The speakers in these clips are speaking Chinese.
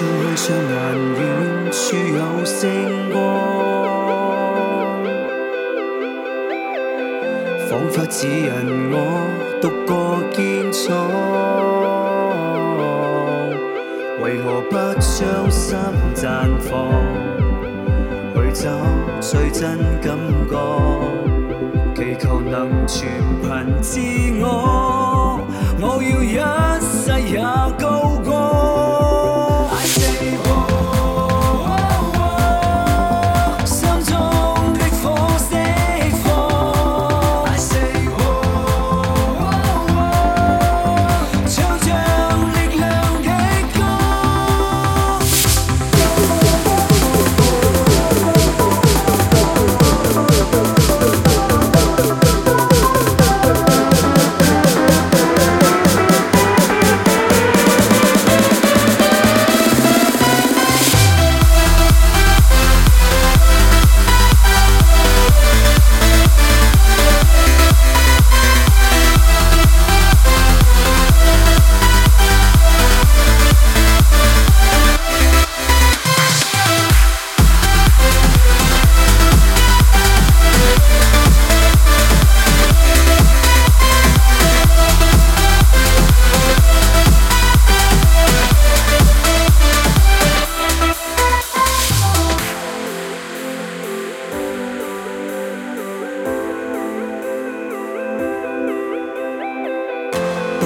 在去上还远处有星光，仿佛指引我独个建闯，为何不将心绽放，去找最真感觉？祈求能全凭自我，我要一。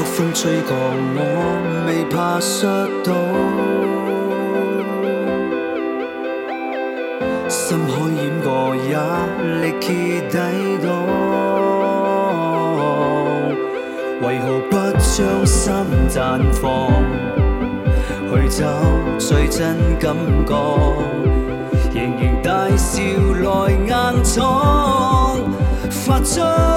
风吹过，我未怕摔倒。心海掩过，也力竭抵挡。为何不将心绽放，去找最真感觉？仍然大笑来硬闯，发出。